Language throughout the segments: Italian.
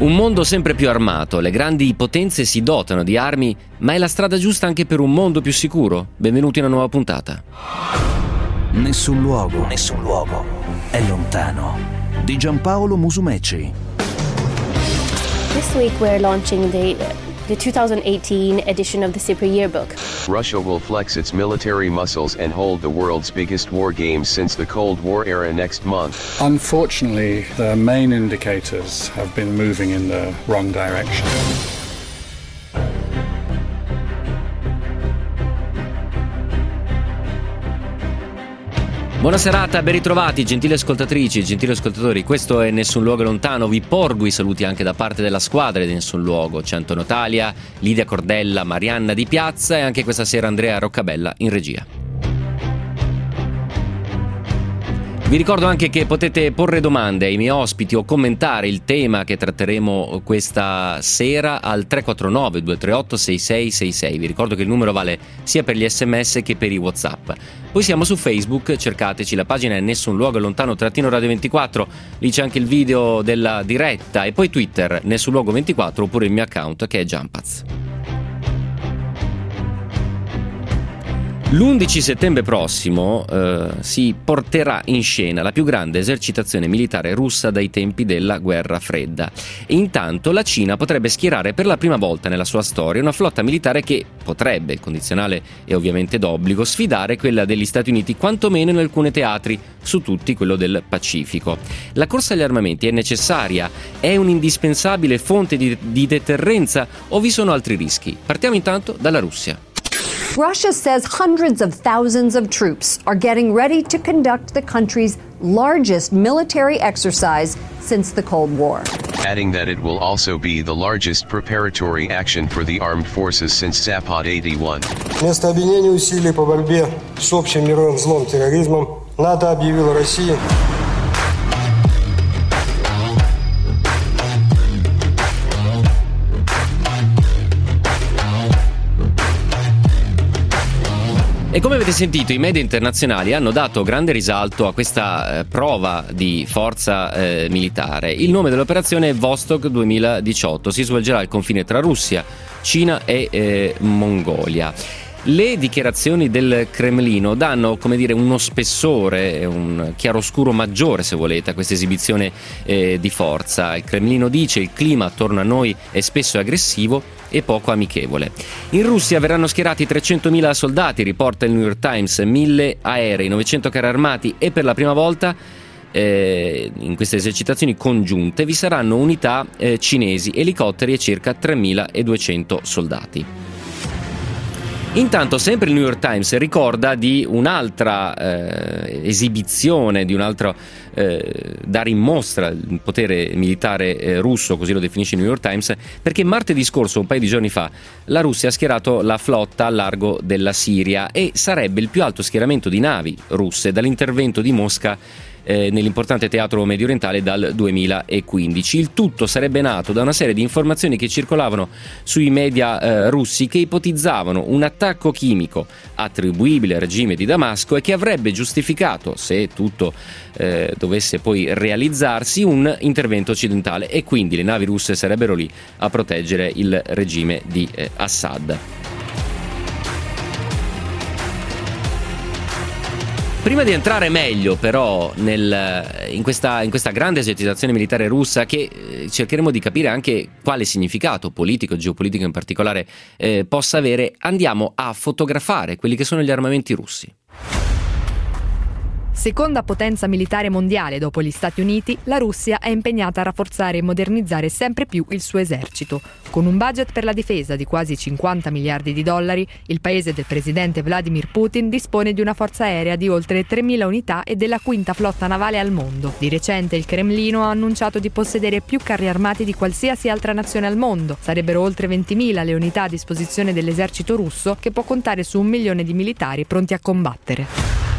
Un mondo sempre più armato, le grandi potenze si dotano di armi, ma è la strada giusta anche per un mondo più sicuro? Benvenuti a una nuova puntata. Nessun luogo, nessun luogo è lontano. Di Giampaolo Musumeci. This week we're launching the the 2018 edition of the SIPRI Yearbook. Russia will flex its military muscles and hold the world's biggest war games since the Cold War era next month. Unfortunately, the main indicators have been moving in the wrong direction. Buona serata, ben ritrovati gentili ascoltatrici, gentili ascoltatori. Questo è Nessun Luogo Lontano. Vi porgo i saluti anche da parte della squadra di Nessun Luogo. C'è Antonio Talia, Lidia Cordella, Marianna Di Piazza e anche questa sera Andrea Roccabella in regia. Vi ricordo anche che potete porre domande ai miei ospiti o commentare il tema che tratteremo questa sera al 349 238 6666. Vi ricordo che il numero vale sia per gli sms che per i whatsapp. Poi siamo su Facebook, cercateci, la pagina è Nessun Luogo Lontano trattino Radio 24, lì c'è anche il video della diretta e poi Twitter Nessun Luogo 24 oppure il mio account che è Jumpaz. L'11 settembre prossimo eh, si porterà in scena la più grande esercitazione militare russa dai tempi della guerra fredda. E intanto la Cina potrebbe schierare per la prima volta nella sua storia una flotta militare che potrebbe, condizionale e ovviamente d'obbligo, sfidare quella degli Stati Uniti quantomeno in alcuni teatri, su tutti quello del Pacifico. La corsa agli armamenti è necessaria? È un'indispensabile fonte di, di deterrenza o vi sono altri rischi? Partiamo intanto dalla Russia. Russia says hundreds of thousands of troops are getting ready to conduct the country's largest military exercise since the Cold War. Adding that it will also be the largest preparatory action for the armed forces since Zapad 81. Вместо объединения усилий по борьбе с общим мировым злом терроризмом НАТО объявило России E come avete sentito, i media internazionali hanno dato grande risalto a questa eh, prova di forza eh, militare. Il nome dell'operazione è Vostok 2018, si svolgerà al confine tra Russia, Cina e eh, Mongolia. Le dichiarazioni del Cremlino danno, come dire, uno spessore, un chiaroscuro maggiore, se volete, a questa esibizione eh, di forza. Il Cremlino dice il clima attorno a noi è spesso aggressivo e poco amichevole. In Russia verranno schierati 300.000 soldati, riporta il New York Times, 1.000 aerei, 900 carri armati e per la prima volta eh, in queste esercitazioni congiunte vi saranno unità eh, cinesi, elicotteri e circa 3.200 soldati. Intanto, sempre il New York Times ricorda di un'altra eh, esibizione, di un altro eh, dare in mostra il potere militare eh, russo, così lo definisce il New York Times, perché martedì scorso, un paio di giorni fa, la Russia ha schierato la flotta a largo della Siria e sarebbe il più alto schieramento di navi russe dall'intervento di Mosca eh, nell'importante teatro medio orientale dal 2015. Il tutto sarebbe nato da una serie di informazioni che circolavano sui media eh, russi che ipotizzavano un attacco chimico attribuibile al regime di Damasco e che avrebbe giustificato, se tutto eh, dovesse poi realizzarsi, un intervento occidentale e quindi le navi russe sarebbero lì a proteggere il regime di eh, Assad. Prima di entrare meglio però nel, in, questa, in, questa, grande esercitazione militare russa che eh, cercheremo di capire anche quale significato politico, geopolitico in particolare, eh, possa avere, andiamo a fotografare quelli che sono gli armamenti russi. Seconda potenza militare mondiale dopo gli Stati Uniti, la Russia è impegnata a rafforzare e modernizzare sempre più il suo esercito. Con un budget per la difesa di quasi 50 miliardi di dollari, il paese del presidente Vladimir Putin dispone di una forza aerea di oltre 3.000 unità e della quinta flotta navale al mondo. Di recente il Cremlino ha annunciato di possedere più carri armati di qualsiasi altra nazione al mondo. Sarebbero oltre 20.000 le unità a disposizione dell'esercito russo che può contare su un milione di militari pronti a combattere.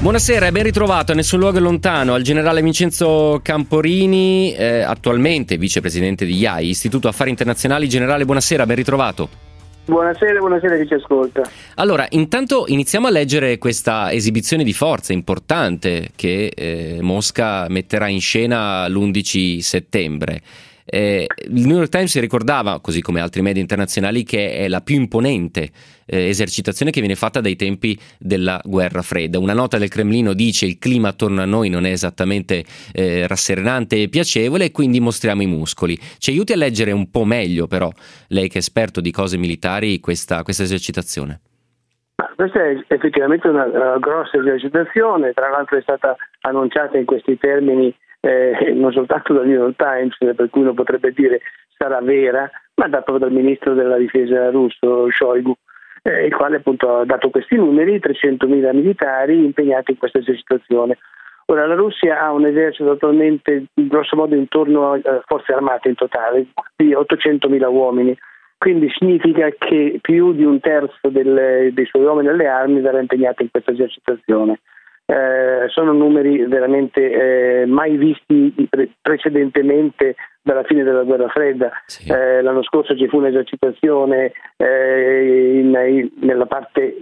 Buonasera e ben ritrovato a Nessun Luogo Lontano al generale Vincenzo Camporini, eh, attualmente vicepresidente di IAI, Istituto Affari Internazionali. Generale, buonasera, ben ritrovato. Buonasera, buonasera chi ci ascolta. Allora, intanto iniziamo a leggere questa esibizione di forza importante che eh, Mosca metterà in scena l'11 settembre. Eh, il New York Times ricordava, così come altri media internazionali, che è la più imponente eh, esercitazione che viene fatta dai tempi della guerra fredda. Una nota del Cremlino dice il clima attorno a noi non è esattamente eh, rasserenante e piacevole e quindi mostriamo i muscoli. Ci aiuti a leggere un po' meglio però, lei che è esperto di cose militari, questa, questa esercitazione. Questa è effettivamente una, una grossa esercitazione, tra l'altro è stata annunciata in questi termini eh, non soltanto dal New York Times, per cui uno potrebbe dire sarà vera, ma proprio dal ministro della difesa russo Shoigu, eh, il quale appunto ha dato questi numeri, 300.000 militari impegnati in questa situazione. Ora la Russia ha un esercito attualmente grosso modo intorno a eh, forze armate in totale di 800.000 uomini, quindi significa che più di un terzo delle, dei suoi uomini alle armi verrà impegnato in questa esercitazione eh, sono numeri veramente eh, mai visti pre- precedentemente dalla fine della guerra fredda. Sì. Eh, l'anno scorso ci fu un'esercitazione eh, in, in, nella parte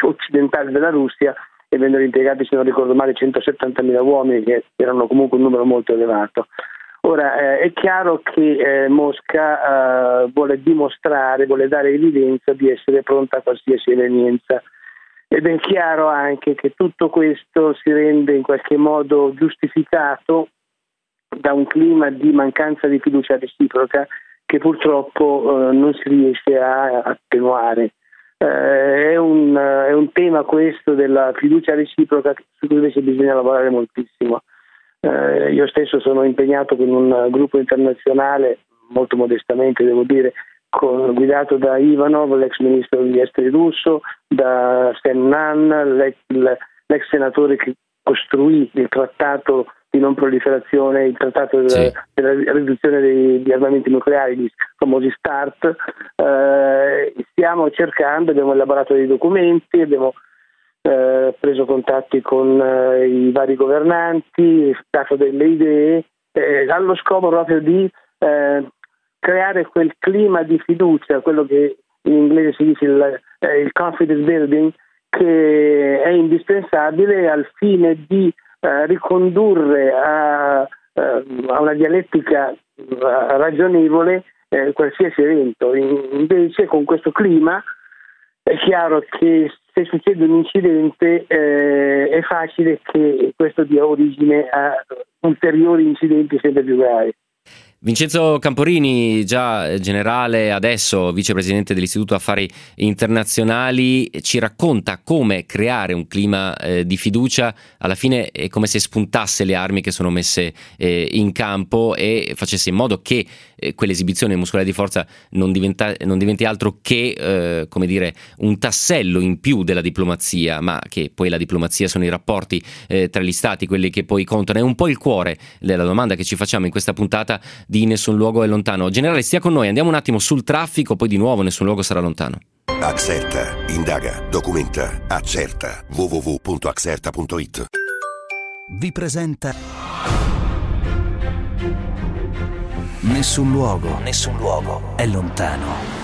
occidentale della Russia e vennero impiegati, se non ricordo male, 170.000 uomini, che erano comunque un numero molto elevato. Ora eh, è chiaro che eh, Mosca vuole dimostrare, vuole dare evidenza di essere pronta a qualsiasi evenienza ed è chiaro anche che tutto questo si rende in qualche modo giustificato da un clima di mancanza di fiducia reciproca che purtroppo eh, non si riesce a attenuare. Eh, è, un, è, un, tema questo della fiducia reciproca su cui invece bisogna lavorare moltissimo. Eh, io stesso sono impegnato con un gruppo internazionale, molto modestamente devo dire, con, guidato da Ivanov, l'ex ministro degli esteri russo, da Stan Nan, l'ex, l'ex senatore che costruì il trattato di non proliferazione, il trattato sì. della, riduzione degli armamenti nucleari, gli famosi START. Eh, stiamo cercando, abbiamo elaborato dei documenti, abbiamo eh, preso contatti con eh, i vari governanti, dato delle idee, eh, allo scopo proprio di eh, creare quel clima di fiducia, quello che in inglese si dice il, eh, il confidence building, che è indispensabile al fine di eh, ricondurre a, eh, a, una dialettica eh, ragionevole eh, qualsiasi evento. Invece con questo clima è chiaro che se succede un incidente eh, è facile che questo dia origine a ulteriori incidenti sempre più gravi. Vincenzo Camporini, già generale, adesso vicepresidente dell'Istituto Affari Internazionali, ci racconta come creare un clima eh, di fiducia. Alla fine è come se spuntasse le armi che sono messe eh, in campo e facesse in modo che eh, quell'esibizione muscolare di forza non, diventa, non diventi altro che eh, come dire, un tassello in più della diplomazia, ma che poi la diplomazia sono i rapporti eh, tra gli stati, quelli che poi contano. È un po' il cuore della domanda che ci facciamo in questa puntata di Nessun luogo è lontano. Generale, stia con noi, andiamo un attimo sul traffico, poi di nuovo Nessun luogo sarà lontano. Accerta, indaga, documenta, accerta. www.accerta.it Vi presenta Nessun luogo, nessun luogo è lontano.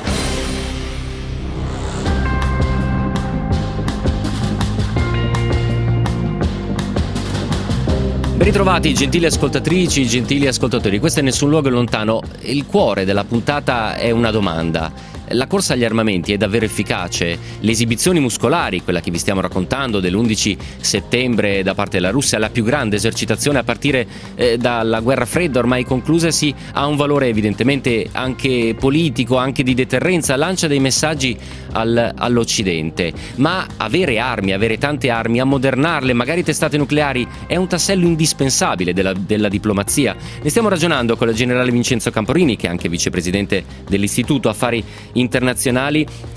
Ritrovati gentili ascoltatrici, gentili ascoltatori, questo è Nessun Luogo Lontano. Il cuore della puntata è una domanda la corsa agli armamenti è davvero efficace, le esibizioni muscolari, quella che vi stiamo raccontando dell'11 settembre da parte della Russia, la più grande esercitazione a partire eh, dalla guerra fredda ormai conclusasi, ha un valore evidentemente anche politico, anche di deterrenza, lancia dei messaggi al, all'Occidente, ma avere armi, avere tante armi, ammodernarle, magari testate nucleari, è un tassello indispensabile della, della diplomazia. Ne stiamo ragionando con il generale Vincenzo Camporini, che è anche vicepresidente dell'Istituto Affari internazionali.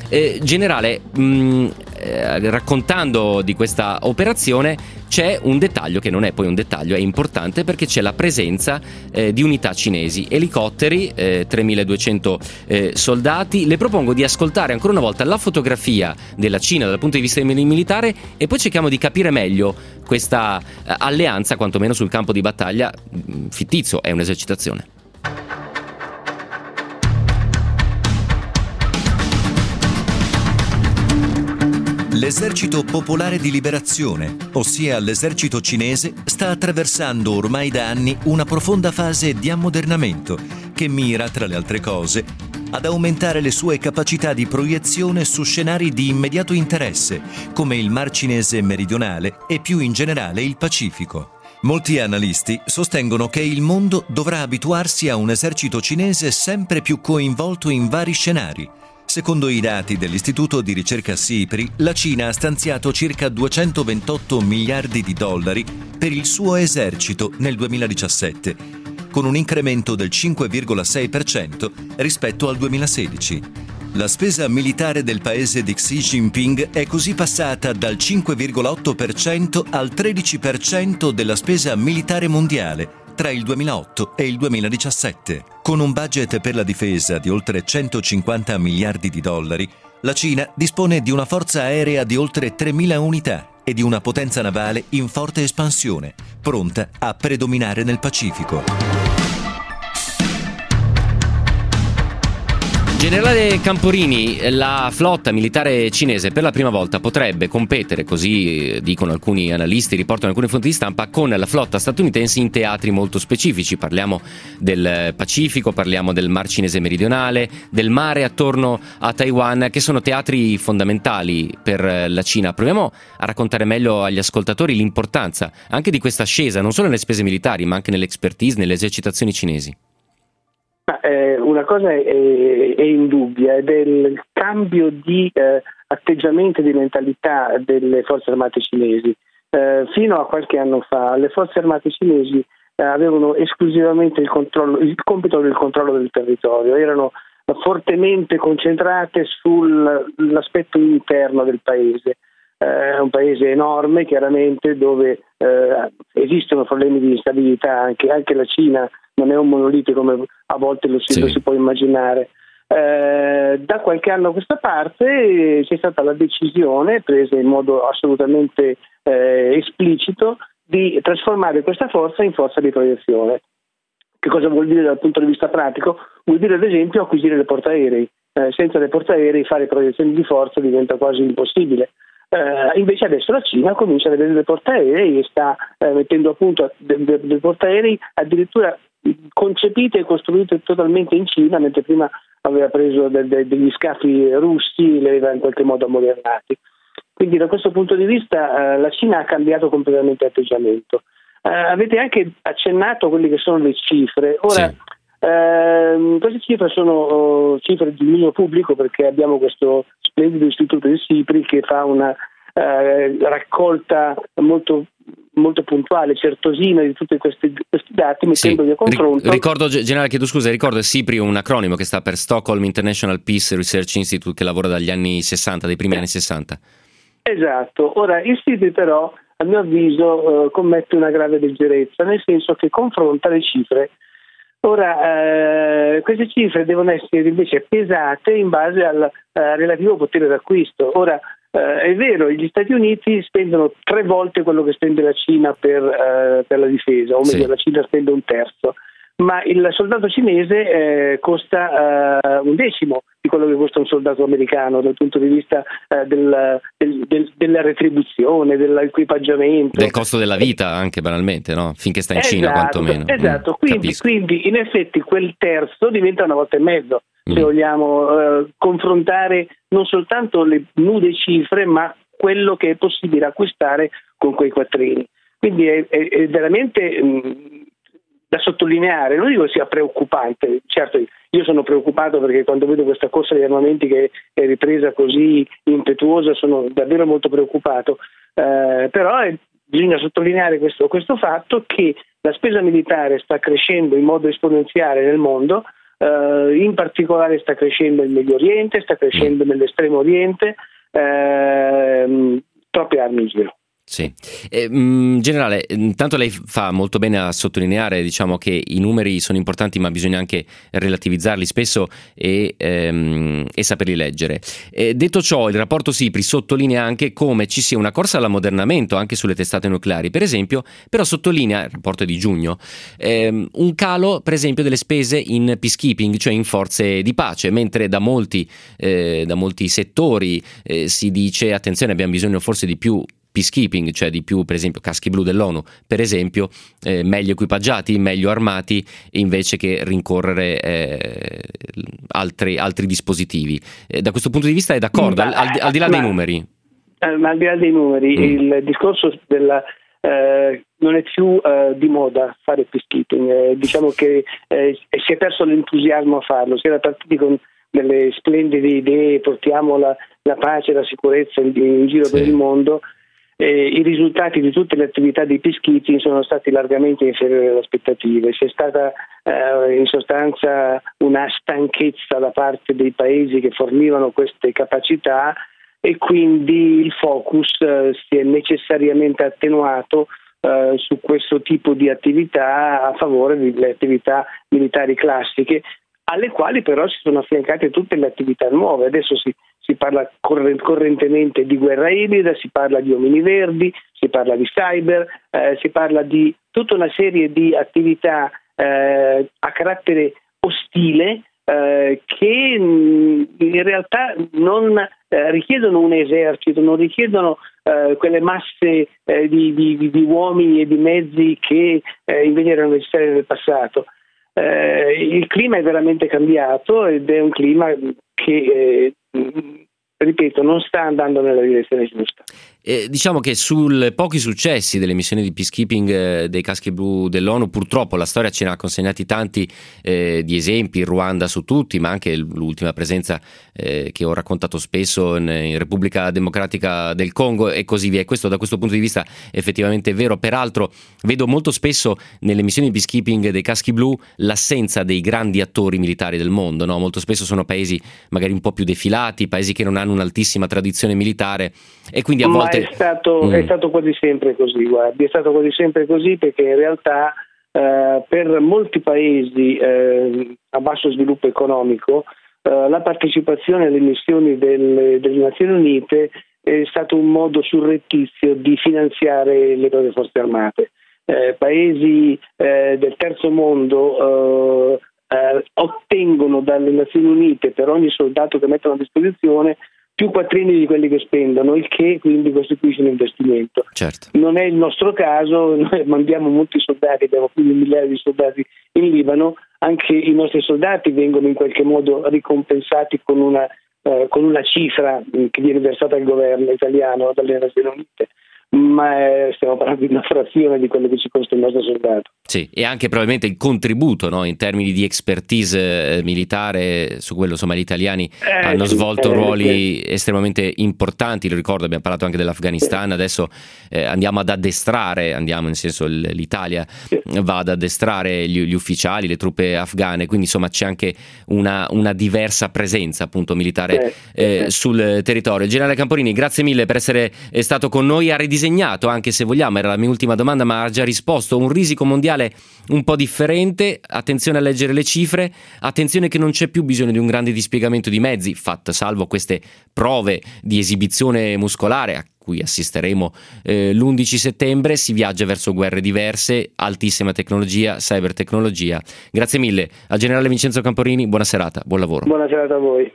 Eh, generale, mh, mm, eh, raccontando di questa operazione c'è un dettaglio che non è poi un dettaglio, è importante perché c'è la presenza eh, di unità cinesi, elicotteri, 3200 eh, eh, soldati. Le propongo di ascoltare ancora una volta la fotografia della Cina dal punto di vista militare e poi cerchiamo di capire meglio questa eh, alleanza, quantomeno sul campo di battaglia, mm, fittizio, è un'esercitazione. L'esercito popolare di liberazione, ossia l'esercito cinese, sta attraversando ormai da anni una profonda fase di ammodernamento che mira, tra le altre cose, ad aumentare le sue capacità di proiezione su scenari di immediato interesse, come il Mar Cinese meridionale e più in generale il Pacifico. Molti analisti sostengono che il mondo dovrà abituarsi a un esercito cinese sempre più coinvolto in vari scenari. Secondo i dati dell'Istituto di ricerca SIPRI, la Cina ha stanziato circa 228 miliardi di dollari per il suo esercito nel 2017, con un incremento del 5,6% rispetto al 2016. La spesa militare del paese di Xi Jinping è così passata dal 5,8% al 13% della spesa militare mondiale tra il 2008 e il 2017. Con un budget per la difesa di oltre 150 miliardi di dollari, la Cina dispone di una forza aerea di oltre 3.000 unità e di una potenza navale in forte espansione, pronta a predominare nel Pacifico. Generale Camporini, la flotta militare cinese per la prima volta potrebbe competere, così eh, dicono alcuni analisti, riportano alcune fonti di stampa, con la flotta statunitense in teatri molto specifici. Parliamo del Pacifico, parliamo del Mar Cinese meridionale, del mare attorno a Taiwan, che sono teatri fondamentali per la Cina. Proviamo a raccontare meglio agli ascoltatori l'importanza anche di questa ascesa, non solo nelle spese militari, ma anche nell'expertise, nelle esercitazioni cinesi. Ma, eh, una cosa è, è, indubbia ed è il cambio di eh, atteggiamento e di mentalità delle forze armate cinesi. Eh, fino a qualche anno fa le forze armate cinesi eh, avevano esclusivamente il, il compito del controllo del territorio, erano fortemente concentrate sull'aspetto interno del paese. Eh, è un paese enorme, chiaramente, dove eh, esistono problemi di instabilità, anche, anche la Cina non è un monolite come a volte lo si, sì. si può immaginare. Eh, da qualche anno a questa parte c'è stata la decisione, presa in modo assolutamente eh, esplicito, di trasformare questa forza in forza di proiezione. Che cosa vuol dire dal punto di vista pratico? Vuol dire ad esempio acquisire le portaerei. Eh, senza le portaerei fare proiezioni di forza diventa quasi impossibile. Uh, invece adesso la Cina comincia a vedere dei portaerei e sta uh, mettendo a punto dei, dei portaerei addirittura concepite e costruite totalmente in Cina, mentre prima aveva preso de, de, degli scafi russi e li aveva in qualche modo ammodernati. Quindi da questo punto di vista eh, la Cina ha cambiato completamente atteggiamento. Eh, avete anche accennato quelle che sono le cifre. Ora, sì. Eh, queste cifre sono oh, cifre di dominio pubblico perché abbiamo questo splendido istituto di Sipri che fa una eh, raccolta molto molto puntuale, certosina di tutti questi, questi dati, mettendoli sì. a confronto. Ricordo, generale, chiedo scusa, ricordo SIPRI un acronimo che sta per Stockholm International Peace Research Institute, che lavora dagli anni 60, dai primi eh. anni 60. Esatto, ora il SIPRI però, a mio avviso, eh, commette una grave leggerezza, nel senso che confronta le cifre. Ora, eh, queste cifre devono essere invece pesate in base al eh, relativo potere d'acquisto. Ora, eh, è vero, gli Stati Uniti spendono tre volte quello che spende la Cina per, eh, per la difesa, o meglio sì. la Cina spende un terzo, ma il soldato cinese eh, costa eh, un decimo di quello che costa un soldato americano dal punto di vista eh, del, del, del, della retribuzione, dell'equipaggiamento. Del costo della vita anche banalmente, no? finché sta in esatto, Cina quantomeno. Esatto, mm, quindi, quindi in effetti quel terzo diventa una volta e mezzo se mm. vogliamo eh, confrontare non soltanto le nude cifre, ma quello che è possibile acquistare con quei quattrini. Quindi è, è, è veramente mh, mm, da sottolineare, non dico sia preoccupante, certo io sono preoccupato perché quando vedo questa corsa di armamenti che è ripresa così impetuosa sono davvero molto preoccupato, eh, però è, bisogna sottolineare questo, questo fatto che la spesa militare sta crescendo in modo esponenziale nel mondo, Uh, in particolare sta crescendo il Medio Oriente, sta crescendo nell'estremo Oriente, uh, troppe armi in giro. Sì, eh, mh, generale, intanto lei fa molto bene a sottolineare diciamo, che i numeri sono importanti ma bisogna anche relativizzarli spesso e, ehm, e saperli leggere. Eh, detto ciò, il rapporto SIPRI sottolinea anche come ci sia una corsa all'ammodernamento anche sulle testate nucleari, per esempio, però sottolinea, il rapporto di giugno, ehm, un calo per esempio delle spese in peacekeeping, cioè in forze di pace, mentre da molti, eh, da molti settori eh, si dice attenzione abbiamo bisogno forse di più peacekeeping, cioè di più per esempio caschi blu dell'ONU, per esempio eh, meglio equipaggiati, meglio armati invece che rincorrere eh, altri, altri, dispositivi. Eh, da questo punto di vista è d'accordo, al, al, al, di là ma, dei numeri. Eh, ma al di là dei numeri, mm. il discorso della eh, non è più eh, di moda fare peacekeeping, eh, diciamo che eh, si è perso l'entusiasmo a farlo, si era partiti con delle splendide idee, portiamo la, la pace e la sicurezza in, in giro sì. per il mondo eh, i risultati di tutte le attività di peacekeeping sono stati largamente inferiori alle aspettative. C'è stata eh, in sostanza una stanchezza da parte dei paesi che fornivano queste capacità e quindi il focus eh, si è necessariamente attenuato eh, su questo tipo di attività a favore delle attività militari classiche alle quali però si sono affiancate tutte le attività nuove. Adesso si, si parla correntemente di guerra ibrida, si parla di omini verdi, si parla di cyber, eh, si parla di tutta una serie di attività eh, a carattere ostile eh, che mh, in realtà non eh, richiedono un esercito, non richiedono eh, quelle masse eh, di, di, di, uomini e di mezzi che invece erano necessarie nel passato. il clima è veramente cambiato ed è un clima che ripeto, non sta andando nella direzione giusta. Eh, diciamo che sui pochi successi delle missioni di peacekeeping eh, dei caschi blu dell'ONU, purtroppo la storia ce ne ha consegnati tanti eh, di esempi, Ruanda su tutti, ma anche l'ultima presenza eh, che ho raccontato spesso in, in, Repubblica Democratica del Congo e così via. E questo da questo punto di vista effettivamente è vero. Peraltro vedo molto spesso nelle missioni di peacekeeping dei caschi blu l'assenza dei grandi attori militari del mondo. No? Molto spesso sono paesi magari un po' più defilati, paesi che non hanno un'altissima tradizione militare e quindi a volte è stato, mm. è stato quasi sempre così, guardi, è stato quasi sempre così perché in realtà eh, per molti paesi eh, a basso sviluppo economico eh, la partecipazione alle missioni del, delle Nazioni Unite è stato un modo surrettizio di finanziare le proprie forze armate. Eh, paesi eh, del terzo mondo eh, ottengono dalle Nazioni Unite per ogni soldato che mettono a disposizione più quattrini di quelli che spendono, il che quindi costituisce un investimento. Certo. Non è il nostro caso, noi mandiamo molti soldati, abbiamo più di un migliaio di soldati in Libano, anche i nostri soldati vengono in qualche modo ricompensati con una, eh, con una cifra che viene versata al governo italiano dalle Nazioni Unite ma stiamo parlando di una frazione di quello che ci costa il nostro soldato. Sì, e anche probabilmente il contributo no, in termini di expertise eh, militare, su quello insomma gli italiani eh, hanno sì, svolto eh, ruoli sì. estremamente importanti, lo ricordo abbiamo parlato anche dell'Afghanistan, adesso eh, andiamo ad addestrare, andiamo nel senso l'Italia va ad addestrare gli, gli, ufficiali, le truppe afghane, quindi insomma c'è anche una, una diversa presenza appunto militare eh, sul territorio. Generale Camporini, grazie mille per essere stato con noi a ridiscutere disegnato, anche se vogliamo, era la mia ultima domanda, ma ha già risposto, un risico mondiale un po' differente, attenzione a leggere le cifre, attenzione che non c'è più bisogno di un grande dispiegamento di mezzi, fatta salvo queste prove di esibizione muscolare a cui assisteremo eh, l'11 settembre, si viaggia verso guerre diverse, altissima tecnologia, cybertecnologia. Grazie mille al generale Vincenzo Camporini, buona serata, buon lavoro. Buona serata a voi.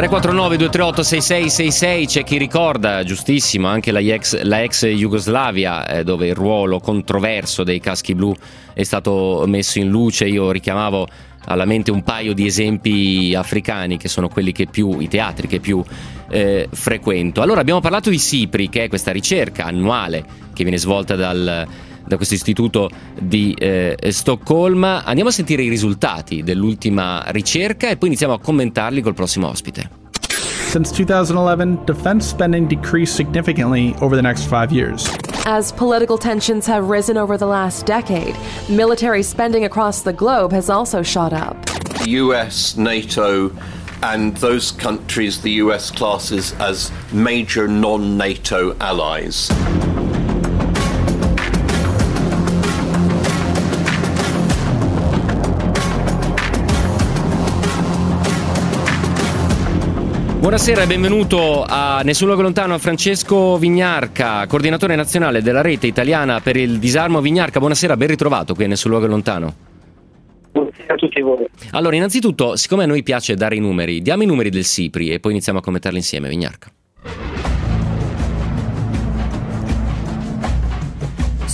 349 238 6666 c'è chi ricorda, giustissimo, anche la ex, la ex Jugoslavia eh, dove il ruolo controverso dei caschi blu è stato messo in luce, io richiamavo alla mente un paio di esempi africani che sono quelli che più, i teatri che più eh, frequento. Allora abbiamo parlato di SIPRI che è questa ricerca annuale che viene svolta dal da questo istituto di eh, Stoccolma. Andiamo a sentire i risultati dell'ultima ricerca e poi iniziamo a commentarli col prossimo ospite. Since 2011, defense spending decreased significantly over the next five years. As political tensions have risen over the last decade, military spending across the globe has also shot up. US, NATO, and those countries the US classes as major non NATO allies. Buonasera e benvenuto a Nessun Luogo Lontano a Francesco Vignarca, coordinatore nazionale della rete italiana per il disarmo Vignarca. Buonasera, ben ritrovato qui a Nessun Luogo Lontano. Buonasera a tutti voi. Allora, innanzitutto, siccome a noi piace dare i numeri, diamo i numeri del SIPRI e poi iniziamo a commentarli insieme, Vignarca.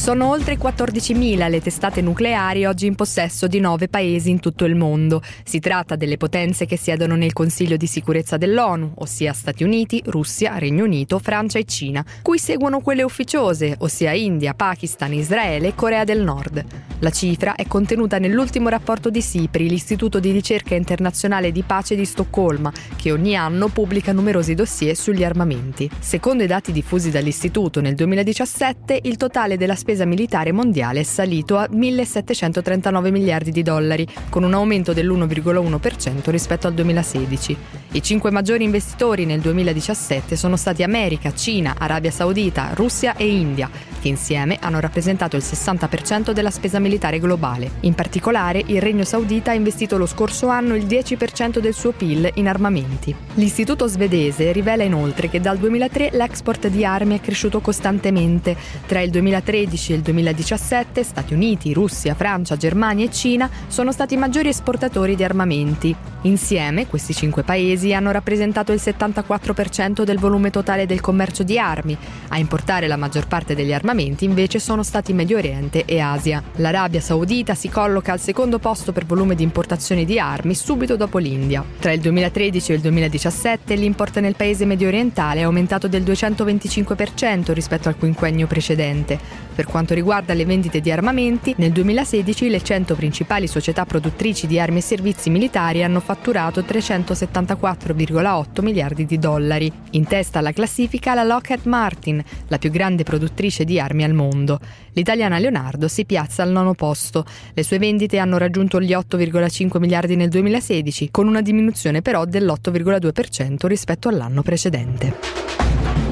Sono oltre 14.000 le testate nucleari oggi in possesso di nove paesi in tutto il mondo. Si tratta delle potenze che siedono nel Consiglio di sicurezza dell'ONU, ossia Stati Uniti, Russia, Regno Unito, Francia e Cina, cui seguono quelle ufficiose, ossia India, Pakistan, Israele e Corea del Nord. La cifra è contenuta nell'ultimo rapporto di SIPRI, l'Istituto di ricerca internazionale di pace di Stoccolma, che ogni anno pubblica numerosi dossier sugli armamenti. Secondo i dati diffusi dall'Istituto nel 2017, il totale della spesa militare mondiale è salito a 1.739 miliardi di dollari, con un aumento dell'1,1% rispetto al 2016. I cinque maggiori investitori nel 2017 sono stati America, Cina, Arabia Saudita, Russia e India, che insieme hanno rappresentato il 60% della spesa militare globale. In particolare, il Regno Saudita ha investito lo scorso anno il 10% del suo PIL in armamenti. L'istituto svedese rivela inoltre che dal 2003 l'export di armi è cresciuto costantemente. Tra il 2013 2016 e il 2017 Stati Uniti, Russia, Francia, Germania e Cina sono stati i maggiori esportatori di armamenti. Insieme questi cinque paesi hanno rappresentato il 74% del volume totale del commercio di armi. A importare la maggior parte degli armamenti invece sono stati Medio Oriente e Asia. L'Arabia Saudita si colloca al secondo posto per volume di importazioni di armi subito dopo l'India. Tra il 2013 e il 2017 l'import nel paese medio orientale è aumentato del 225% rispetto al quinquennio precedente. Per quanto riguarda le vendite di armamenti, nel 2016 le 100 principali società produttrici di armi e servizi militari hanno fatturato 374,8 miliardi di dollari. In testa alla classifica la Lockheed Martin, la più grande produttrice di armi al mondo. L'italiana Leonardo si piazza al nono posto. Le sue vendite hanno raggiunto gli 8,5 miliardi nel 2016, con una diminuzione però dell'8,2% rispetto all'anno precedente.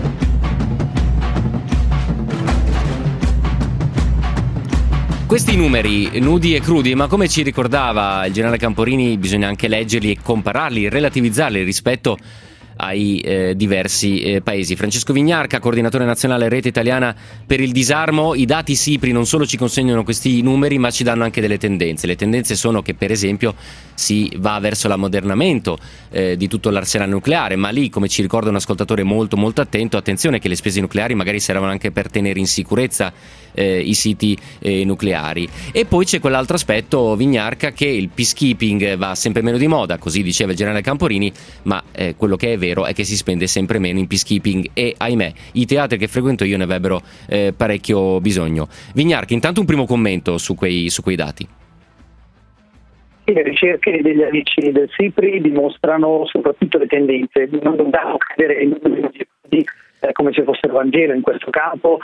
Questi numeri nudi e crudi, ma come ci ricordava il generale Camporini, bisogna anche leggerli e compararli, relativizzarli rispetto ai eh, diversi eh, paesi. Francesco Vignarca, coordinatore nazionale rete italiana per il disarmo, i dati SIPRI non solo ci consegnano questi numeri ma ci danno anche delle tendenze. Le tendenze sono che per esempio si va verso l'ammodernamento eh, di tutto l'arsenale nucleare, ma lì come ci ricorda un ascoltatore molto molto attento, attenzione che le spese nucleari magari servono anche per tenere in sicurezza eh, i siti eh, nucleari. E poi c'è quell'altro aspetto, Vignarca, che il peacekeeping va sempre meno di moda, così diceva il generale Camporini, ma eh, quello che è vero è che si spende sempre meno in peacekeeping e ahimè i teatri che frequento io ne avrebbero eh, parecchio bisogno. Vignarca, intanto un primo commento su quei, su quei dati. Le ricerche degli amici del SIPRI dimostrano soprattutto le tendenze, non dobbiamo credere in di eh, come se fossero Vangelo in questo campo.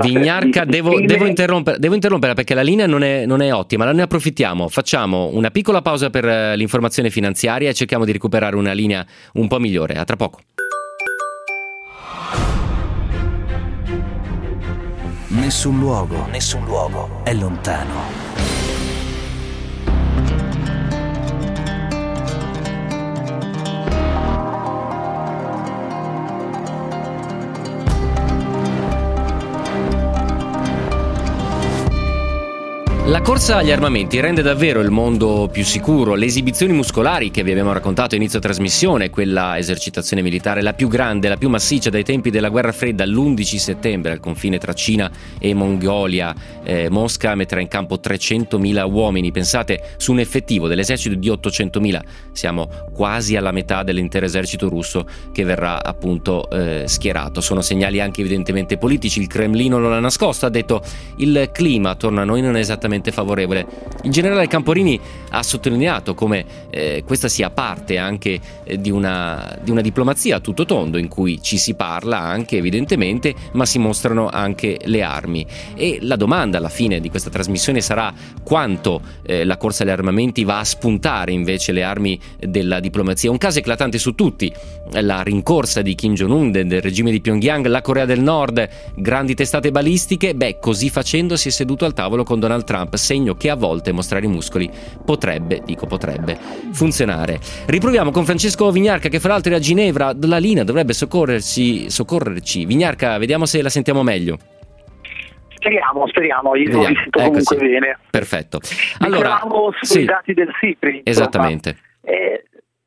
Vignarca, di, devo, di devo, interrompere, devo, interrompere, perché la linea non è, non è ottima, la ne approfittiamo. Facciamo una piccola pausa per eh, l'informazione finanziaria e cerchiamo di recuperare una linea un po' migliore. A tra poco. Nessun luogo, nessun luogo è lontano La corsa agli armamenti rende davvero il mondo più sicuro. Le esibizioni muscolari che vi abbiamo raccontato a inizio trasmissione, quella esercitazione militare la più grande, la più massiccia dai tempi della guerra fredda, l'11 settembre al confine tra Cina e Mongolia, eh, Mosca metterà in campo 300.000 uomini. Pensate su un effettivo dell'esercito di 800.000, siamo quasi alla metà dell'intero esercito russo che verrà appunto eh, schierato. Sono segnali anche evidentemente politici. Il Cremlino non l'ha nascosto, ha detto il clima attorno a noi non è esattamente particolarmente favorevole. Il generale Camporini ha sottolineato come eh, questa sia parte anche eh, di, una, di una diplomazia a tutto tondo in cui ci si parla anche evidentemente, ma si mostrano anche le armi. E la domanda alla fine di questa trasmissione sarà quanto eh, la corsa agli armamenti va a spuntare invece le armi della diplomazia. Un caso eclatante su tutti, la rincorsa di Kim Jong-un del regime di Pyongyang, la Corea del Nord, grandi testate balistiche, beh, così facendo si è seduto al tavolo con Donald Trump, segno che a volte mostrare i muscoli potrebbe, dico potrebbe, funzionare. Riproviamo con Francesco Vignarca che fra l'altro è a Ginevra, la linea dovrebbe soccorrerci, soccorrerci. Vignarca, vediamo se la sentiamo meglio. Speriamo, speriamo, io Vediamo. lo sento comunque Eccoci. bene. Perfetto. Allora, Dicevamo sui sì, dati del SIPRI. esattamente. eh,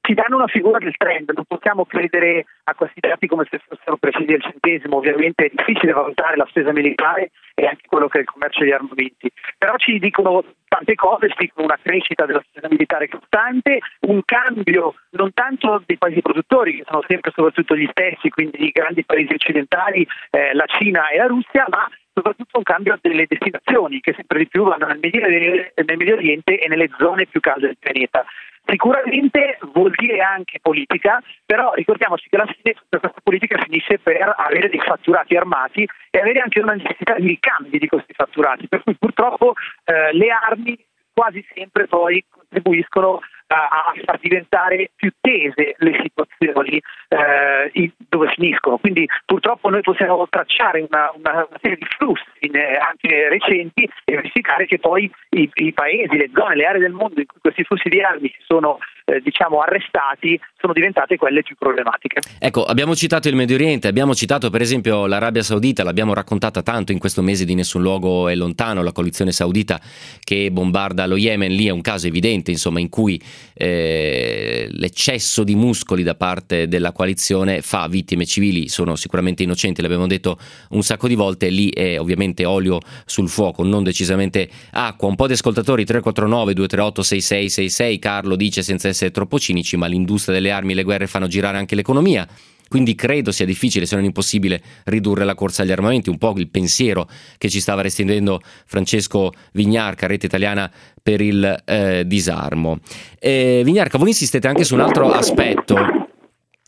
ci danno una figura del trend, non possiamo credere a questi dati come se fossero precisi del centesimo, ovviamente è difficile valutare la spesa militare e anche quello che è il commercio di armamenti, però ci dicono tante cose, ci dicono una crescita della spesa militare costante, un cambio non tanto dei paesi produttori che sono sempre soprattutto gli stessi, quindi i grandi paesi occidentali, eh, la Cina e la Russia, ma soprattutto un cambio delle destinazioni che sempre di più vanno nel Medio Oriente e nelle zone più calde del pianeta. Sicuramente vuol dire anche politica, però ricordiamoci che alla fine questa politica finisce per avere dei fatturati armati e avere anche una necessità di ricambi di questi fatturati, per cui purtroppo eh, le armi quasi sempre poi contribuiscono a, far diventare più tese le situazioni eh, dove finiscono. Quindi purtroppo noi possiamo tracciare una, una- una serie di flussi eh, anche recenti e verificare che poi i, i paesi, le zone, le aree del mondo in cui questi flussi di armi si sono eh, diciamo arrestati sono diventate quelle più problematiche. Ecco, abbiamo citato il Medio Oriente, abbiamo citato per esempio l'Arabia Saudita, l'abbiamo raccontata tanto in questo mese di Nessun Luogo è Lontano, la coalizione saudita che bombarda lo Yemen, lì è un caso evidente insomma in cui eh, l'eccesso di muscoli da parte della coalizione fa vittime civili, sono sicuramente innocenti, l'abbiamo detto un sacco di volte, lì è ovviamente olio sul fuoco, non decisamente acqua. Un po' di ascoltatori 349 238 6666, Carlo dice senza essere troppo cinici, ma l'industria delle armi e le guerre fanno girare anche l'economia. Quindi credo sia difficile, se non impossibile, ridurre la corsa agli armamenti, un po' il pensiero che ci stava restringendo Francesco Vignarca, rete italiana per il eh, disarmo. Eh, Vignarca, voi insistete anche su un altro aspetto.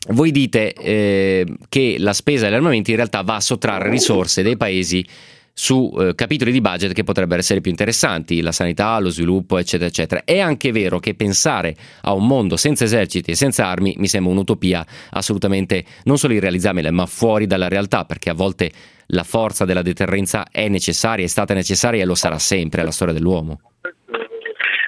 Voi dite eh, che la spesa degli armamenti in realtà va a sottrarre risorse dei paesi su eh, capitoli di budget che potrebbero essere più interessanti, la sanità, lo sviluppo, eccetera, eccetera. È anche vero che pensare a un mondo senza eserciti e senza armi mi sembra un'utopia assolutamente non solo irrealizzabile, ma fuori dalla realtà, perché a volte la forza della deterrenza è necessaria, è stata necessaria e lo sarà sempre alla storia dell'uomo.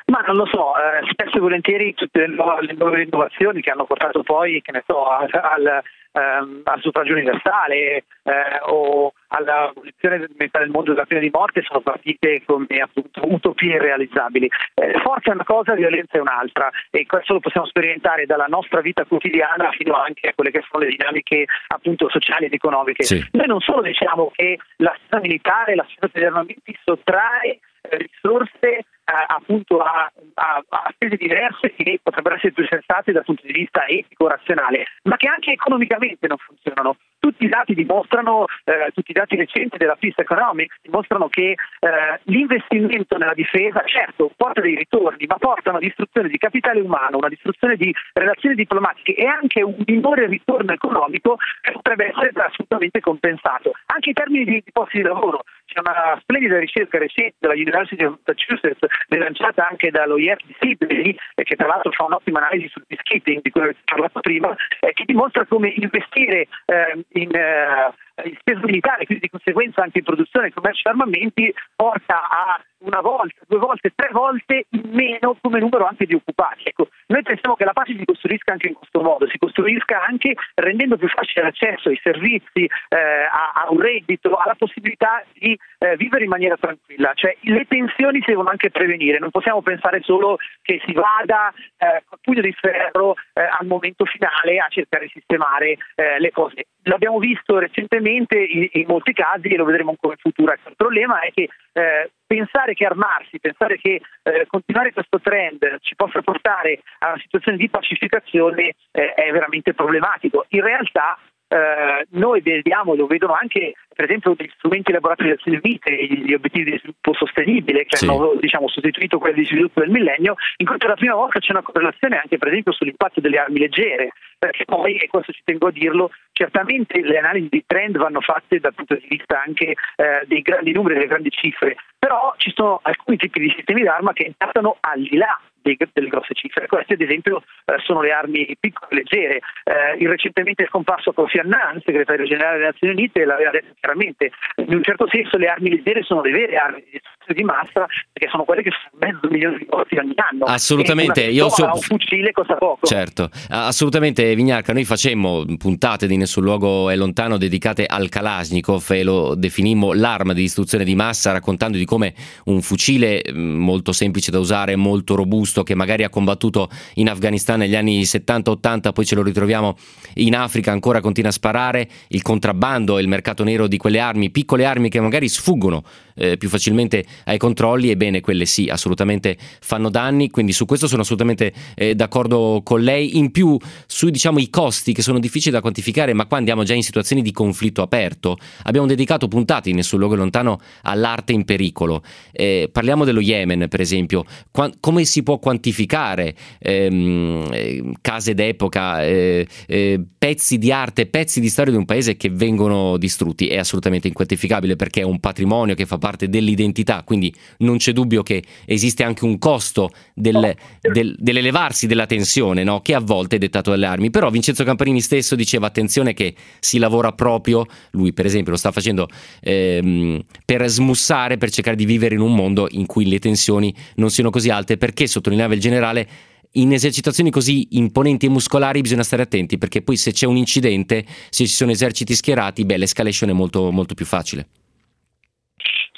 Ma non lo so, eh, spesso e volentieri tutte le nuove, le nuove innovazioni che hanno portato poi, che ne so, al, al, ehm, al suffragio universale eh, o alla abolizione del metà del mondo della pena di morte sono partite come appunto utopie irrealizzabili. Eh, forza è una cosa, violenza è un'altra e questo lo possiamo sperimentare dalla nostra vita quotidiana fino anche a quelle che sono le dinamiche appunto sociali ed economiche. Sì. Noi non solo diciamo che la spesa militare, la spesa degli armamenti sottrae eh, risorse eh, appunto a, a, a spese diverse che potrebbero essere più sensate dal punto di vista etico, razionale, ma che anche economicamente non funzionano. Tutti i dati dimostrano, eh, tutti i dati recenti della Peace Economics dimostrano che eh, l'investimento nella difesa, certo, porta dei ritorni, ma porta a una distruzione di capitale umano, una distruzione di relazioni diplomatiche e anche un minore ritorno economico che potrebbe essere assolutamente compensato. Anche in termini di posti di lavoro, c'è una splendida ricerca recente della University of Massachusetts, rilanciata anche dall'OIF di Sydney, che tra l'altro fa un'ottima analisi sul peacekeeping di cui avete parlato prima, eh, che dimostra come investire eh, in, eh, in spesa militare, quindi di conseguenza anche in produzione e commercio di armamenti, porta a una volta, due volte, tre volte in meno come numero anche di occupati. Ecco, noi pensiamo che la pace si costruisca anche in questo modo, si costruisca anche rendendo più facile l'accesso ai servizi, eh, a, a un reddito, alla possibilità di eh, vivere in maniera tranquilla. Cioè le tensioni si devono anche prevenire, non possiamo pensare solo che si vada eh, col pugno di ferro eh, al momento finale a cercare di sistemare eh, le cose. L'abbiamo visto recentemente in, in molti casi e lo vedremo ancora in futuro. Ecco, Il problema è che eh, pensare che armarsi, pensare che eh, continuare questo trend ci possa portare a una situazione di pacificazione eh, è veramente problematico. In realtà eh, noi vediamo, lo vedono anche per esempio degli strumenti elaborati Nazioni Unite, gli obiettivi di sviluppo sostenibile che sì. hanno diciamo, sostituito quelli di sviluppo del millennio, in cui per la prima volta c'è una correlazione anche per esempio sull'impatto delle armi leggere, perché poi, e questo ci tengo a dirlo, certamente le analisi di trend vanno fatte dal punto di vista anche eh, dei grandi numeri, delle grandi cifre, però ci sono alcuni tipi di sistemi d'arma che impattano al di là dei, delle grosse cifre. Queste ad esempio eh, sono le armi piccole e leggere. Eh, il recentemente scomparso Kofi Annan, segretario generale delle Nazioni Unite, l'aveva detto chiaramente. In un certo senso le armi leggere sono le vere armi di distruzione di massa perché sono quelle che fanno mezzo milione di morti ogni anno. Assolutamente. Io so... un fucile costa poco. Certo, assolutamente Vignarca, noi facemmo puntate di Nessun luogo è lontano dedicate al Kalashnikov e lo definimmo l'arma di distruzione di massa raccontando di come un fucile mm, molto semplice da usare, molto robusto, che magari ha combattuto in Afghanistan negli anni 70-80, poi ce lo ritroviamo in Africa, ancora continua a sparare, il contrabbando e il mercato nero di quelle armi, piccole armi che magari sfuggono eh, più facilmente ai controlli, ebbene quelle sì, assolutamente fanno danni, quindi su questo sono assolutamente eh, d'accordo con lei. In più sui diciamo i costi che sono difficili da quantificare, ma qua andiamo già in situazioni di conflitto aperto. Abbiamo dedicato puntate in nessun luogo lontano all'arte in pericolo. Eh, parliamo dello Yemen, per esempio. Qua- come si può quantificare ehm, eh, case d'epoca, eh, eh, pezzi di arte, pezzi di storia di un paese che vengono distrutti? È assolutamente inquantificabile perché è un patrimonio che fa parte dell'identità, quindi non c'è dubbio che esiste anche un costo del, del, dell'elevarsi della tensione, no? che a volte è dettato dalle armi. Però Vincenzo Camparini stesso diceva attenzione che si lavora proprio, lui per esempio lo sta facendo ehm, per smussare, per cercare di vivere in un mondo in cui le tensioni non siano così alte, perché sottolineava il generale in esercitazioni così imponenti e muscolari bisogna stare attenti perché poi se c'è un incidente, se ci sono eserciti schierati, beh, l'escalation è molto, molto più facile.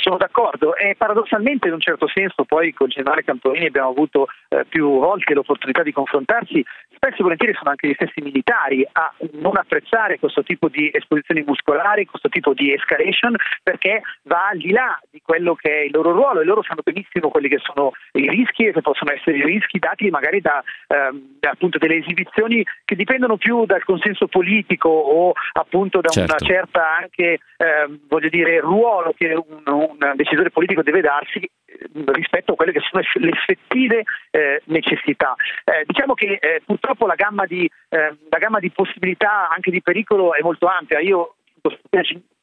Sono d'accordo. E paradossalmente in un certo senso poi con il generale Campolini abbiamo avuto eh, più volte l'opportunità di confrontarsi, spesso e volentieri sono anche gli stessi militari a non apprezzare questo tipo di esposizioni muscolari, questo tipo di escalation perché va al di là di quello che è il loro ruolo e loro sanno benissimo quelli che sono i rischi e che possono essere i rischi dati magari da, ehm, da appunto delle esibizioni che dipendono più dal consenso politico o appunto da certo. una certa anche ehm, voglio dire ruolo che un, un decisore politico deve darsi eh, rispetto a quelle che sono le effettive eh, necessità. Eh, diciamo che eh, purtroppo la gamma, di, eh, la gamma, di, possibilità anche di pericolo è molto ampia. Io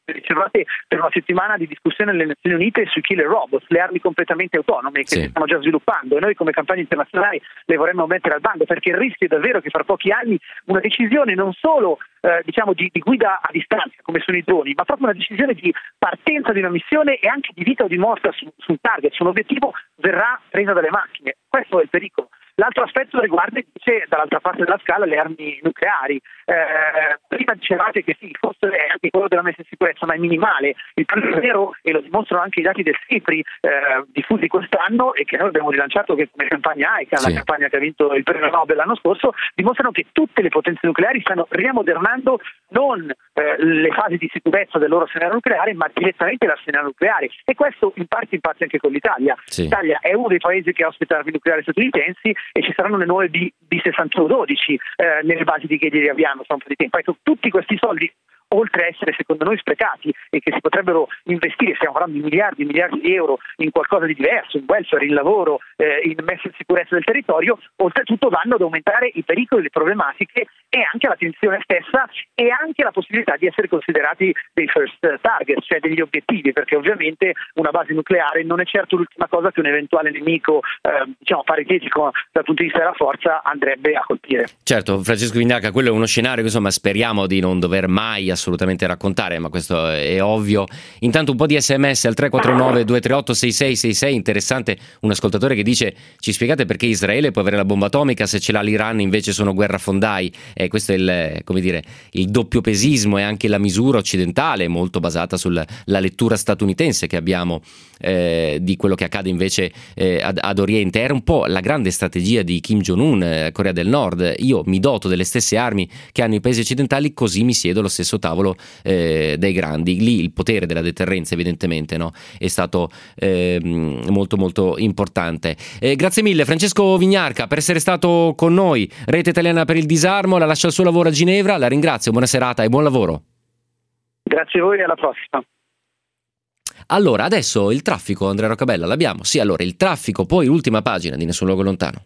riservate per una settimana di discussione nelle Nazioni Unite sui killer robots, le armi completamente autonome che sì. stanno già sviluppando e noi come campagna internazionale le vorremmo mettere al bando perché il rischio è davvero che fra pochi anni una decisione non solo eh, diciamo di, di, guida a distanza come sono i droni, ma proprio una decisione di partenza di una missione e anche di vita o di morte su, su un target, su un obiettivo verrà presa dalle macchine. Questo è il pericolo. L'altro aspetto riguarda invece dall'altra parte della scala le armi nucleari. Eh, prima dicevate che sì, il costo è anche quello della messa in sicurezza, ma è minimale. Il problema vero, e lo dimostrano anche i dati del CIPRI eh, diffusi quest'anno e che noi abbiamo rilanciato che come campagna AICA, sì. la campagna che ha vinto il premio Nobel l'anno scorso, dimostrano che tutte le potenze nucleari stanno riamodernando non eh, le fasi di sicurezza del loro arsenale nucleare, ma direttamente l'arsenale nucleare. E questo in parte impazza anche con l'Italia. Sì. L'Italia è uno dei paesi che ospita armi nucleari statunitensi e ci saranno le nuove B, B6112 eh, nelle basi di Ghedi di Aviano fra un po' di tempo. Ecco, tutti questi soldi oltre a essere secondo noi sprecati e che si potrebbero investire, stiamo parlando di miliardi e miliardi di euro in qualcosa di diverso, in welfare, in lavoro, eh, in messa in sicurezza del territorio, oltretutto vanno ad aumentare i pericoli, le problematiche e anche la tensione stessa e anche la possibilità di essere considerati dei first target, cioè degli obiettivi, perché ovviamente una base nucleare non è certo l'ultima cosa che un eventuale nemico eh, diciamo paritetico dal punto di vista della forza andrebbe a colpire. Certo, Francesco Vindaca, quello è uno scenario che insomma speriamo di non dover mai assolutamente assolutamente raccontare, ma questo è ovvio. Intanto un po' di sms al 349 238 6666, interessante un ascoltatore che dice ci spiegate perché Israele può avere la bomba atomica se ce l'ha l'Iran invece sono guerrafondai. E questo è il, come dire, il doppiopesismo e anche la misura occidentale molto basata sulla lettura statunitense che abbiamo eh, di quello che accade invece eh, ad, ad, Oriente. Era un po' la grande strategia di Kim Jong-un, eh, Corea del Nord. Io mi doto delle stesse armi che hanno i paesi occidentali così mi siedo allo stesso tavolo tavolo eh, dei grandi. Lì il potere della deterrenza evidentemente no? è stato eh, molto molto importante. Eh, grazie mille Francesco Vignarca per essere stato con noi, Rete Italiana per il Disarmo, la lascia il suo lavoro a Ginevra, la ringrazio, buona serata e buon lavoro. Grazie a voi e alla prossima. Allora, adesso il traffico, Andrea Roccabella, l'abbiamo? Sì, allora il traffico, poi l'ultima pagina di Nessun Luogo Lontano.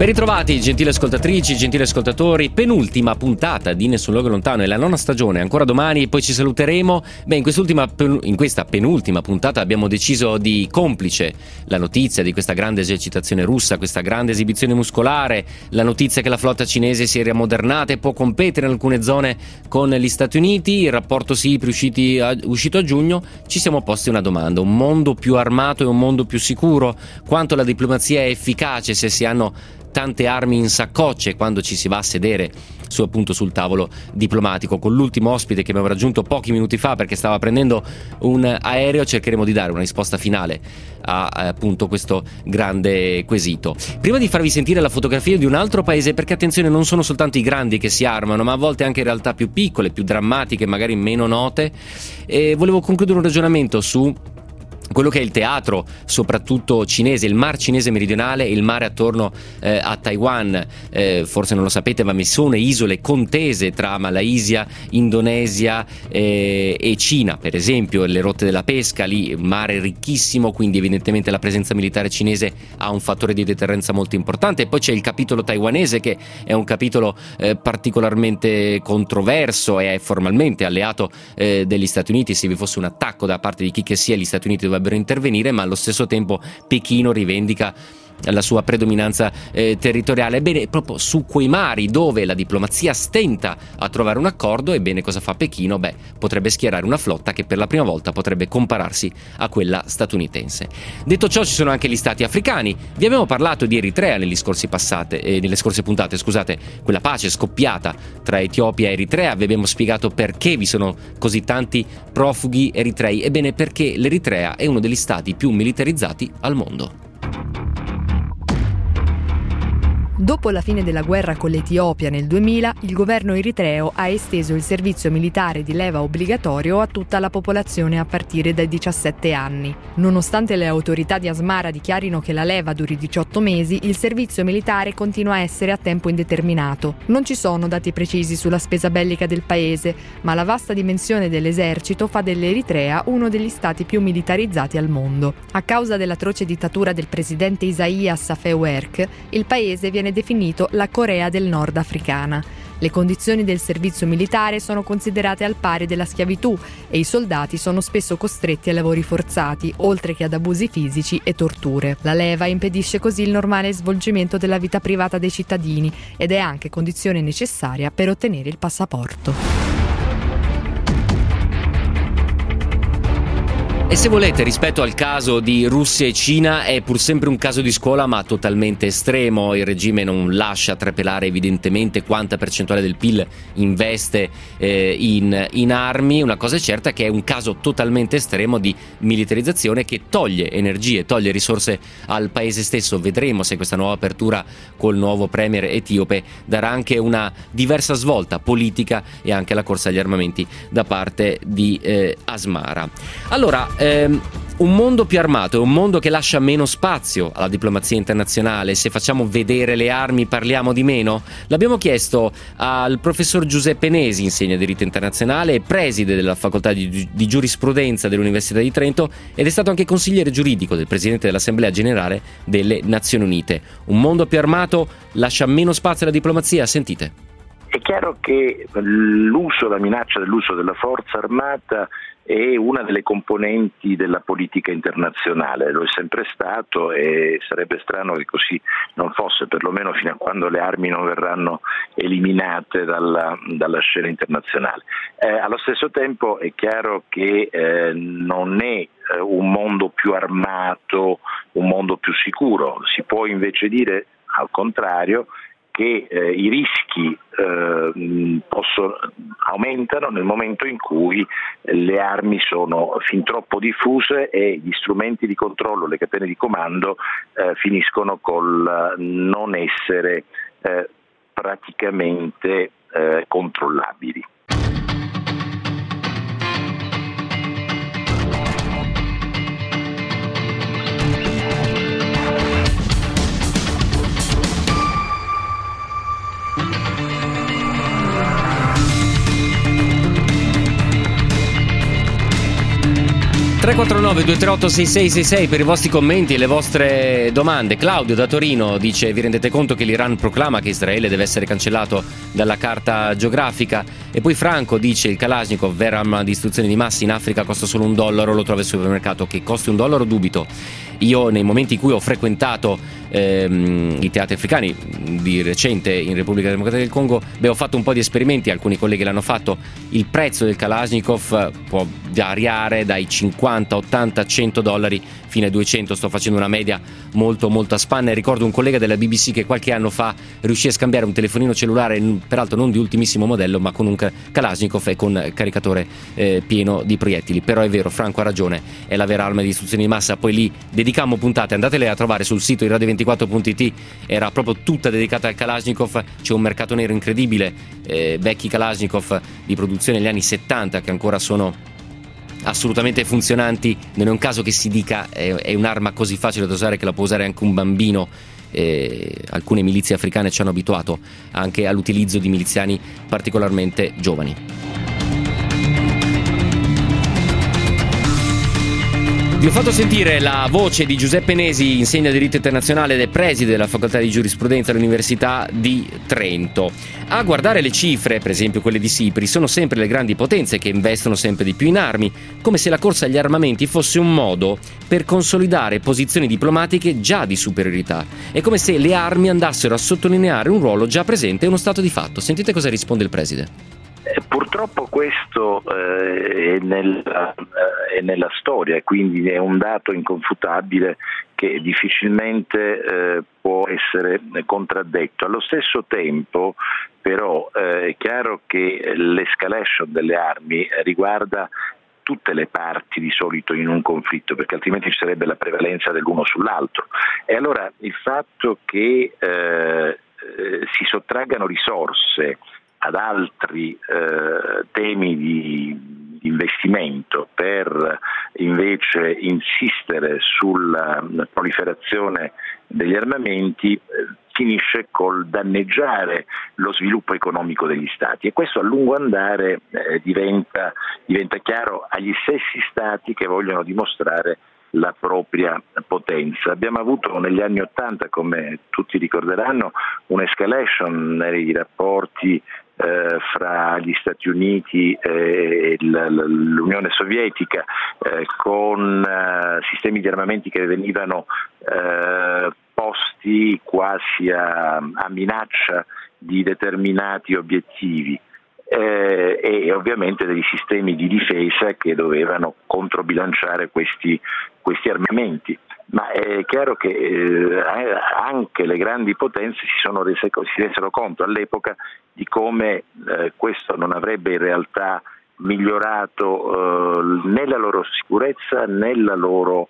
Ben ritrovati, gentili ascoltatrici, gentili ascoltatori, penultima puntata di Nessun Luogo Lontano, è la nona stagione, ancora domani e poi ci saluteremo. Beh, in, in questa penultima puntata abbiamo deciso di complice la notizia di questa grande esercitazione russa, questa grande esibizione muscolare, la notizia che la flotta cinese si è riammodernata e può competere in alcune zone con gli Stati Uniti, il rapporto SIPRI uscito a giugno, ci siamo posti una domanda, un mondo più armato e un mondo più sicuro? Quanto la diplomazia è efficace se si hanno tante armi in saccocce quando ci si va a sedere su, appunto, sul tavolo diplomatico. Con l'ultimo ospite che abbiamo raggiunto pochi minuti fa perché stava prendendo un aereo cercheremo di dare una risposta finale a appunto questo grande quesito. Prima di farvi sentire la fotografia di un altro paese perché attenzione non sono soltanto i grandi che si armano ma a volte anche realtà più piccole, più drammatiche, magari meno note e volevo concludere un ragionamento su quello che è il teatro, soprattutto cinese, il mar cinese meridionale e il mare attorno eh, a Taiwan, eh, forse non lo sapete, ma mi sono isole contese tra Malaysia, Indonesia eh, e Cina, per esempio, le rotte della pesca, lì mare ricchissimo, quindi evidentemente la presenza militare cinese ha un fattore di deterrenza molto importante. E poi c'è il capitolo taiwanese che è un capitolo eh, particolarmente controverso e è formalmente alleato eh, degli Stati Uniti, se vi fosse un attacco da parte di chi che sia gli Stati Uniti dovrebbero dovrebbero intervenire, ma allo stesso tempo Pechino rivendica la sua predominanza eh, territoriale. Ebbene, proprio su quei mari dove la diplomazia stenta a trovare un accordo, ebbene cosa fa Pechino? Beh, potrebbe schierare una flotta che per la prima volta potrebbe compararsi a quella statunitense. Detto ciò, ci sono anche gli stati africani. Vi abbiamo parlato di Eritrea passate, eh, nelle scorse puntate, scusate, quella pace scoppiata tra Etiopia e Eritrea. Vi abbiamo spiegato perché vi sono così tanti profughi eritrei. Ebbene, perché l'Eritrea è uno degli stati più militarizzati al mondo. Dopo la fine della guerra con l'Etiopia nel 2000, il governo eritreo ha esteso il servizio militare di leva obbligatorio a tutta la popolazione a partire dai 17 anni. Nonostante le autorità di Asmara dichiarino che la leva duri 18 mesi, il servizio militare continua a essere a tempo indeterminato. Non ci sono dati precisi sulla spesa bellica del paese, ma la vasta dimensione dell'esercito fa dell'Eritrea uno degli stati più militarizzati al mondo. A causa dell'atroce dittatura del presidente Isaias Afewerk, il paese viene viene definito la Corea del Nord africana. Le condizioni del servizio militare sono considerate al pari della schiavitù e i soldati sono spesso costretti a lavori forzati, oltre che ad abusi fisici e torture. La leva impedisce così il normale svolgimento della vita privata dei cittadini ed è anche condizione necessaria per ottenere il passaporto. E se volete, rispetto al caso di Russia e Cina, è pur sempre un caso di scuola, ma totalmente estremo. Il regime non lascia trapelare evidentemente quanta percentuale del PIL investe eh, in, in, armi. Una cosa è certa che è un caso totalmente estremo di militarizzazione che toglie energie, toglie risorse al paese stesso. Vedremo se questa nuova apertura col nuovo premier etiope darà anche una diversa svolta politica e anche alla corsa agli armamenti da parte di eh, Asmara. Allora, ehm, un mondo più armato è un mondo che lascia meno spazio alla diplomazia internazionale. Se facciamo vedere le armi parliamo di meno? L'abbiamo chiesto al professor Giuseppe Nesi, insegna diritto internazionale e preside della facoltà di, di giurisprudenza dell'Università di Trento ed è stato anche consigliere giuridico del presidente dell'Assemblea generale delle Nazioni Unite. Un mondo più armato lascia meno spazio alla diplomazia? Sentite. È chiaro che l'uso, la minaccia dell'uso della forza armata è una delle componenti della politica internazionale, lo è sempre stato e sarebbe strano che così non fosse, perlomeno fino a quando le armi non verranno eliminate dalla, dalla scena internazionale. Eh, allo stesso tempo è chiaro che eh, non è eh, un mondo più armato, un mondo più sicuro, si può invece dire al contrario che eh, i rischi eh, possono, aumentano nel momento in cui le armi sono fin troppo diffuse e gli strumenti di controllo, le catene di comando eh, finiscono col non essere eh, praticamente eh, controllabili. 349 238 6666 per i vostri commenti e le vostre domande. Claudio da Torino dice: Vi rendete conto che l'Iran proclama che Israele deve essere cancellato dalla carta geografica? E poi Franco dice: Il Kalashnikov, vera arma di istruzione di massa in Africa, costa solo un dollaro, lo trovi al supermercato. Che costi un dollaro, dubito. Io, nei momenti in cui ho frequentato ehm, i teatri africani di recente in Repubblica Democratica del Congo, beh, ho fatto un po' di esperimenti, alcuni colleghi l'hanno fatto. Il prezzo del Kalashnikov può variare dai 50, 80, 100 dollari fino ai 200. Sto facendo una media molto, molto a spanne. Ricordo un collega della BBC che qualche anno fa riuscì a scambiare un telefonino cellulare, peraltro non di ultimissimo modello, ma con un Kalashnikov e con caricatore eh, pieno di proiettili. Però è vero, Franco ha ragione, è la vera arma di istruzione di massa. Poi lì dedicammo puntate, andatele a trovare sul sito di radio24.it, era proprio tutta dedicata al Kalashnikov. C'è un mercato nero incredibile, eh, vecchi Kalashnikov di produzione negli anni 70 che ancora sono assolutamente funzionanti, non è un caso che si dica è, è un'arma così facile da usare che la può usare anche un bambino. Eh, alcune milizie africane ci hanno abituato anche all'utilizzo di miliziani particolarmente giovani. Vi ho fatto sentire la voce di Giuseppe Nesi, insegna diritto internazionale ed è preside della facoltà di giurisprudenza all'Università di Trento. A guardare le cifre, per esempio quelle di Sipri, sono sempre le grandi potenze che investono sempre di più in armi, come se la corsa agli armamenti fosse un modo per consolidare posizioni diplomatiche già di superiorità. È come se le armi andassero a sottolineare un ruolo già presente e uno stato di fatto. Sentite cosa risponde il preside. Eh, purtroppo questo eh, è, nella, eh, è, nella, storia, quindi è un dato inconfutabile che difficilmente eh, può essere contraddetto. Allo stesso tempo però eh, è chiaro che l'escalation delle armi riguarda tutte le parti di solito in un conflitto, perché altrimenti ci sarebbe la prevalenza dell'uno sull'altro. E allora il fatto che eh, si sottraggano risorse ad altri eh, temi di investimento per invece insistere sulla proliferazione degli armamenti eh, finisce col danneggiare lo sviluppo economico degli stati e questo a lungo andare eh, diventa, diventa chiaro agli stessi stati che vogliono dimostrare la propria potenza. Abbiamo avuto negli anni Ottanta, come tutti ricorderanno, un'escalation nei rapporti eh, fra gli Stati Uniti e l'Unione Sovietica eh, con eh, sistemi di armamenti che venivano posti quasi a, minaccia di determinati obiettivi. E ovviamente degli sistemi di difesa che dovevano controbilanciare questi, questi armamenti ma è chiaro che eh, anche le grandi potenze si, sono rese, si resero conto all'epoca di come eh, questo non avrebbe in realtà migliorato eh, né la loro sicurezza né la loro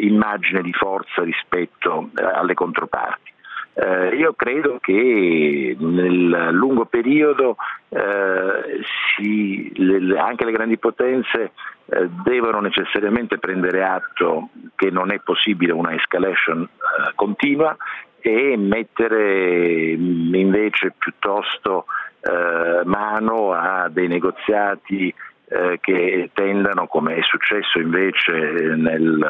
immagine di forza rispetto alle controparti. Eh, io credo che nel lungo periodo eh, si, le, anche le grandi potenze eh, devono necessariamente prendere atto che non è possibile una escalation eh, continua e mettere invece piuttosto eh, mano a dei negoziati eh, che tendano, come è successo invece nel,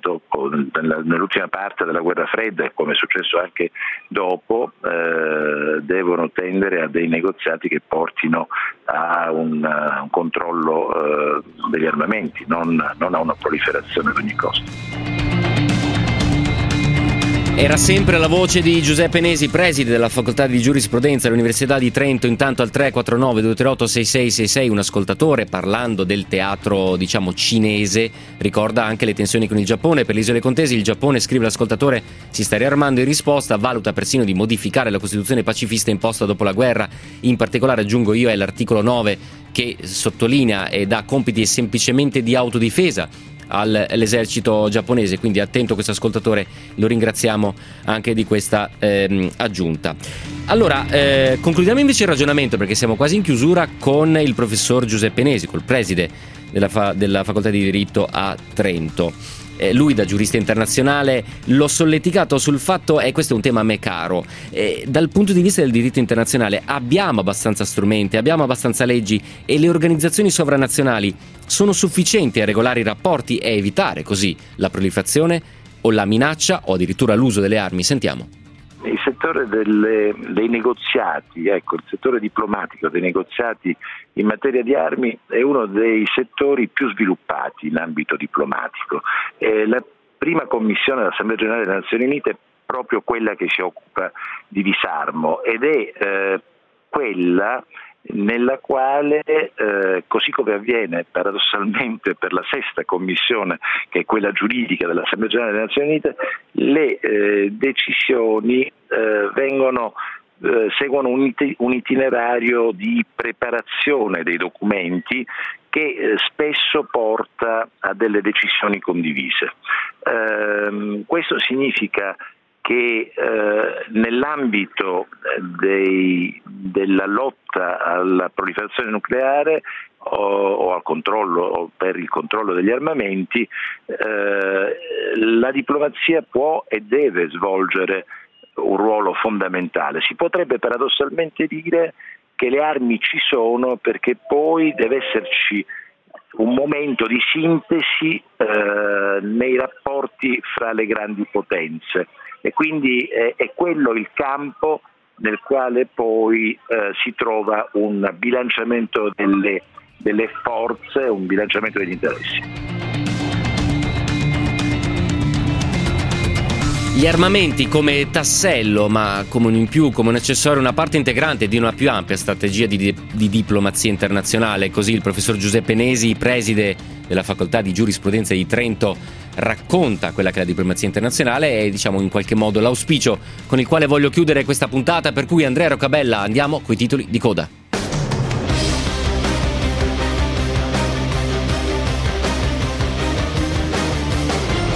dopo, nell'ultima parte della guerra fredda e come è successo anche dopo, eh, devono tendere a dei negoziati che portino a un, un controllo eh, degli armamenti, non, non a una proliferazione ad ogni costo. Era sempre la voce di Giuseppe Nesi, preside della facoltà di giurisprudenza all'Università di Trento, intanto al 349 238 6666 un ascoltatore parlando del teatro, diciamo, cinese, ricorda anche le tensioni con il Giappone. Per le isole contesi il Giappone, scrive l'ascoltatore, si sta riarmando in risposta, valuta persino di modificare la Costituzione pacifista imposta dopo la guerra. In particolare aggiungo io è l'articolo 9 che sottolinea e dà compiti semplicemente di autodifesa all'esercito giapponese. Quindi attento questo ascoltatore, lo ringraziamo anche di questa ehm, aggiunta. Allora, eh, concludiamo invece il ragionamento perché siamo quasi in chiusura con il professor Giuseppe Nesi, col preside della, fa- della facoltà di diritto a Trento eh, lui da giurista internazionale l'ho solleticato sul fatto, e questo è un tema a me caro, eh, dal punto di vista del diritto internazionale abbiamo abbastanza strumenti, abbiamo abbastanza leggi e le organizzazioni sovranazionali sono sufficienti a regolare i rapporti e evitare così la proliferazione o la minaccia o addirittura l'uso delle armi. Sentiamo il settore delle, dei negoziati, ecco, il settore diplomatico dei negoziati in materia di armi è uno dei settori più sviluppati in ambito diplomatico. Eh, la prima commissione dell'Assemblea Generale delle Nazioni Unite è proprio quella che si occupa di disarmo ed è eh, quella nella quale, eh, così come avviene paradossalmente per la sesta commissione, che è quella giuridica dell'Assemblea Generale delle Nazioni Unite, le eh, decisioni eh, vengono eh, seguono un, it- un, itinerario di preparazione dei documenti che eh, spesso porta a delle decisioni condivise. Ehm, questo significa che eh, nell'ambito eh, dei, della lotta alla proliferazione nucleare o, o, al controllo, o per il controllo degli armamenti, eh, la diplomazia può e deve svolgere un ruolo fondamentale. Si potrebbe paradossalmente dire che le armi ci sono perché poi deve esserci un momento di sintesi eh, nei rapporti fra le grandi potenze e quindi eh, è quello il campo nel quale poi eh, si trova un bilanciamento delle, delle forze, un bilanciamento degli interessi. Gli armamenti come tassello, ma come un in più, come un accessorio, una parte integrante di una più ampia strategia di, di, di diplomazia internazionale. Così il professor Giuseppe Nesi, preside della facoltà di giurisprudenza di Trento, racconta quella che è la diplomazia internazionale e diciamo in qualche modo l'auspicio con il quale voglio chiudere questa puntata. Per cui Andrea Roccabella andiamo coi titoli di coda.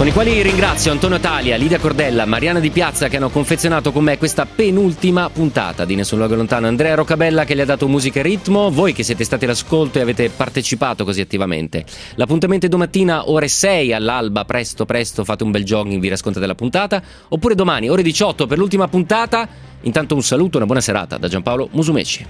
Con i quali ringrazio Antonio Talia, Lidia Cordella, Mariana Di Piazza che hanno confezionato con me questa penultima puntata di Nessun Luogo Lontano, Andrea Roccabella che gli ha dato musica e ritmo, voi che siete stati all'ascolto e avete partecipato così attivamente. L'appuntamento è domattina ore 6 all'alba, presto presto fate un bel jogging, vi rascontate la puntata, oppure domani ore 18 per l'ultima puntata. Intanto un saluto e una buona serata da Giampaolo Musumeci.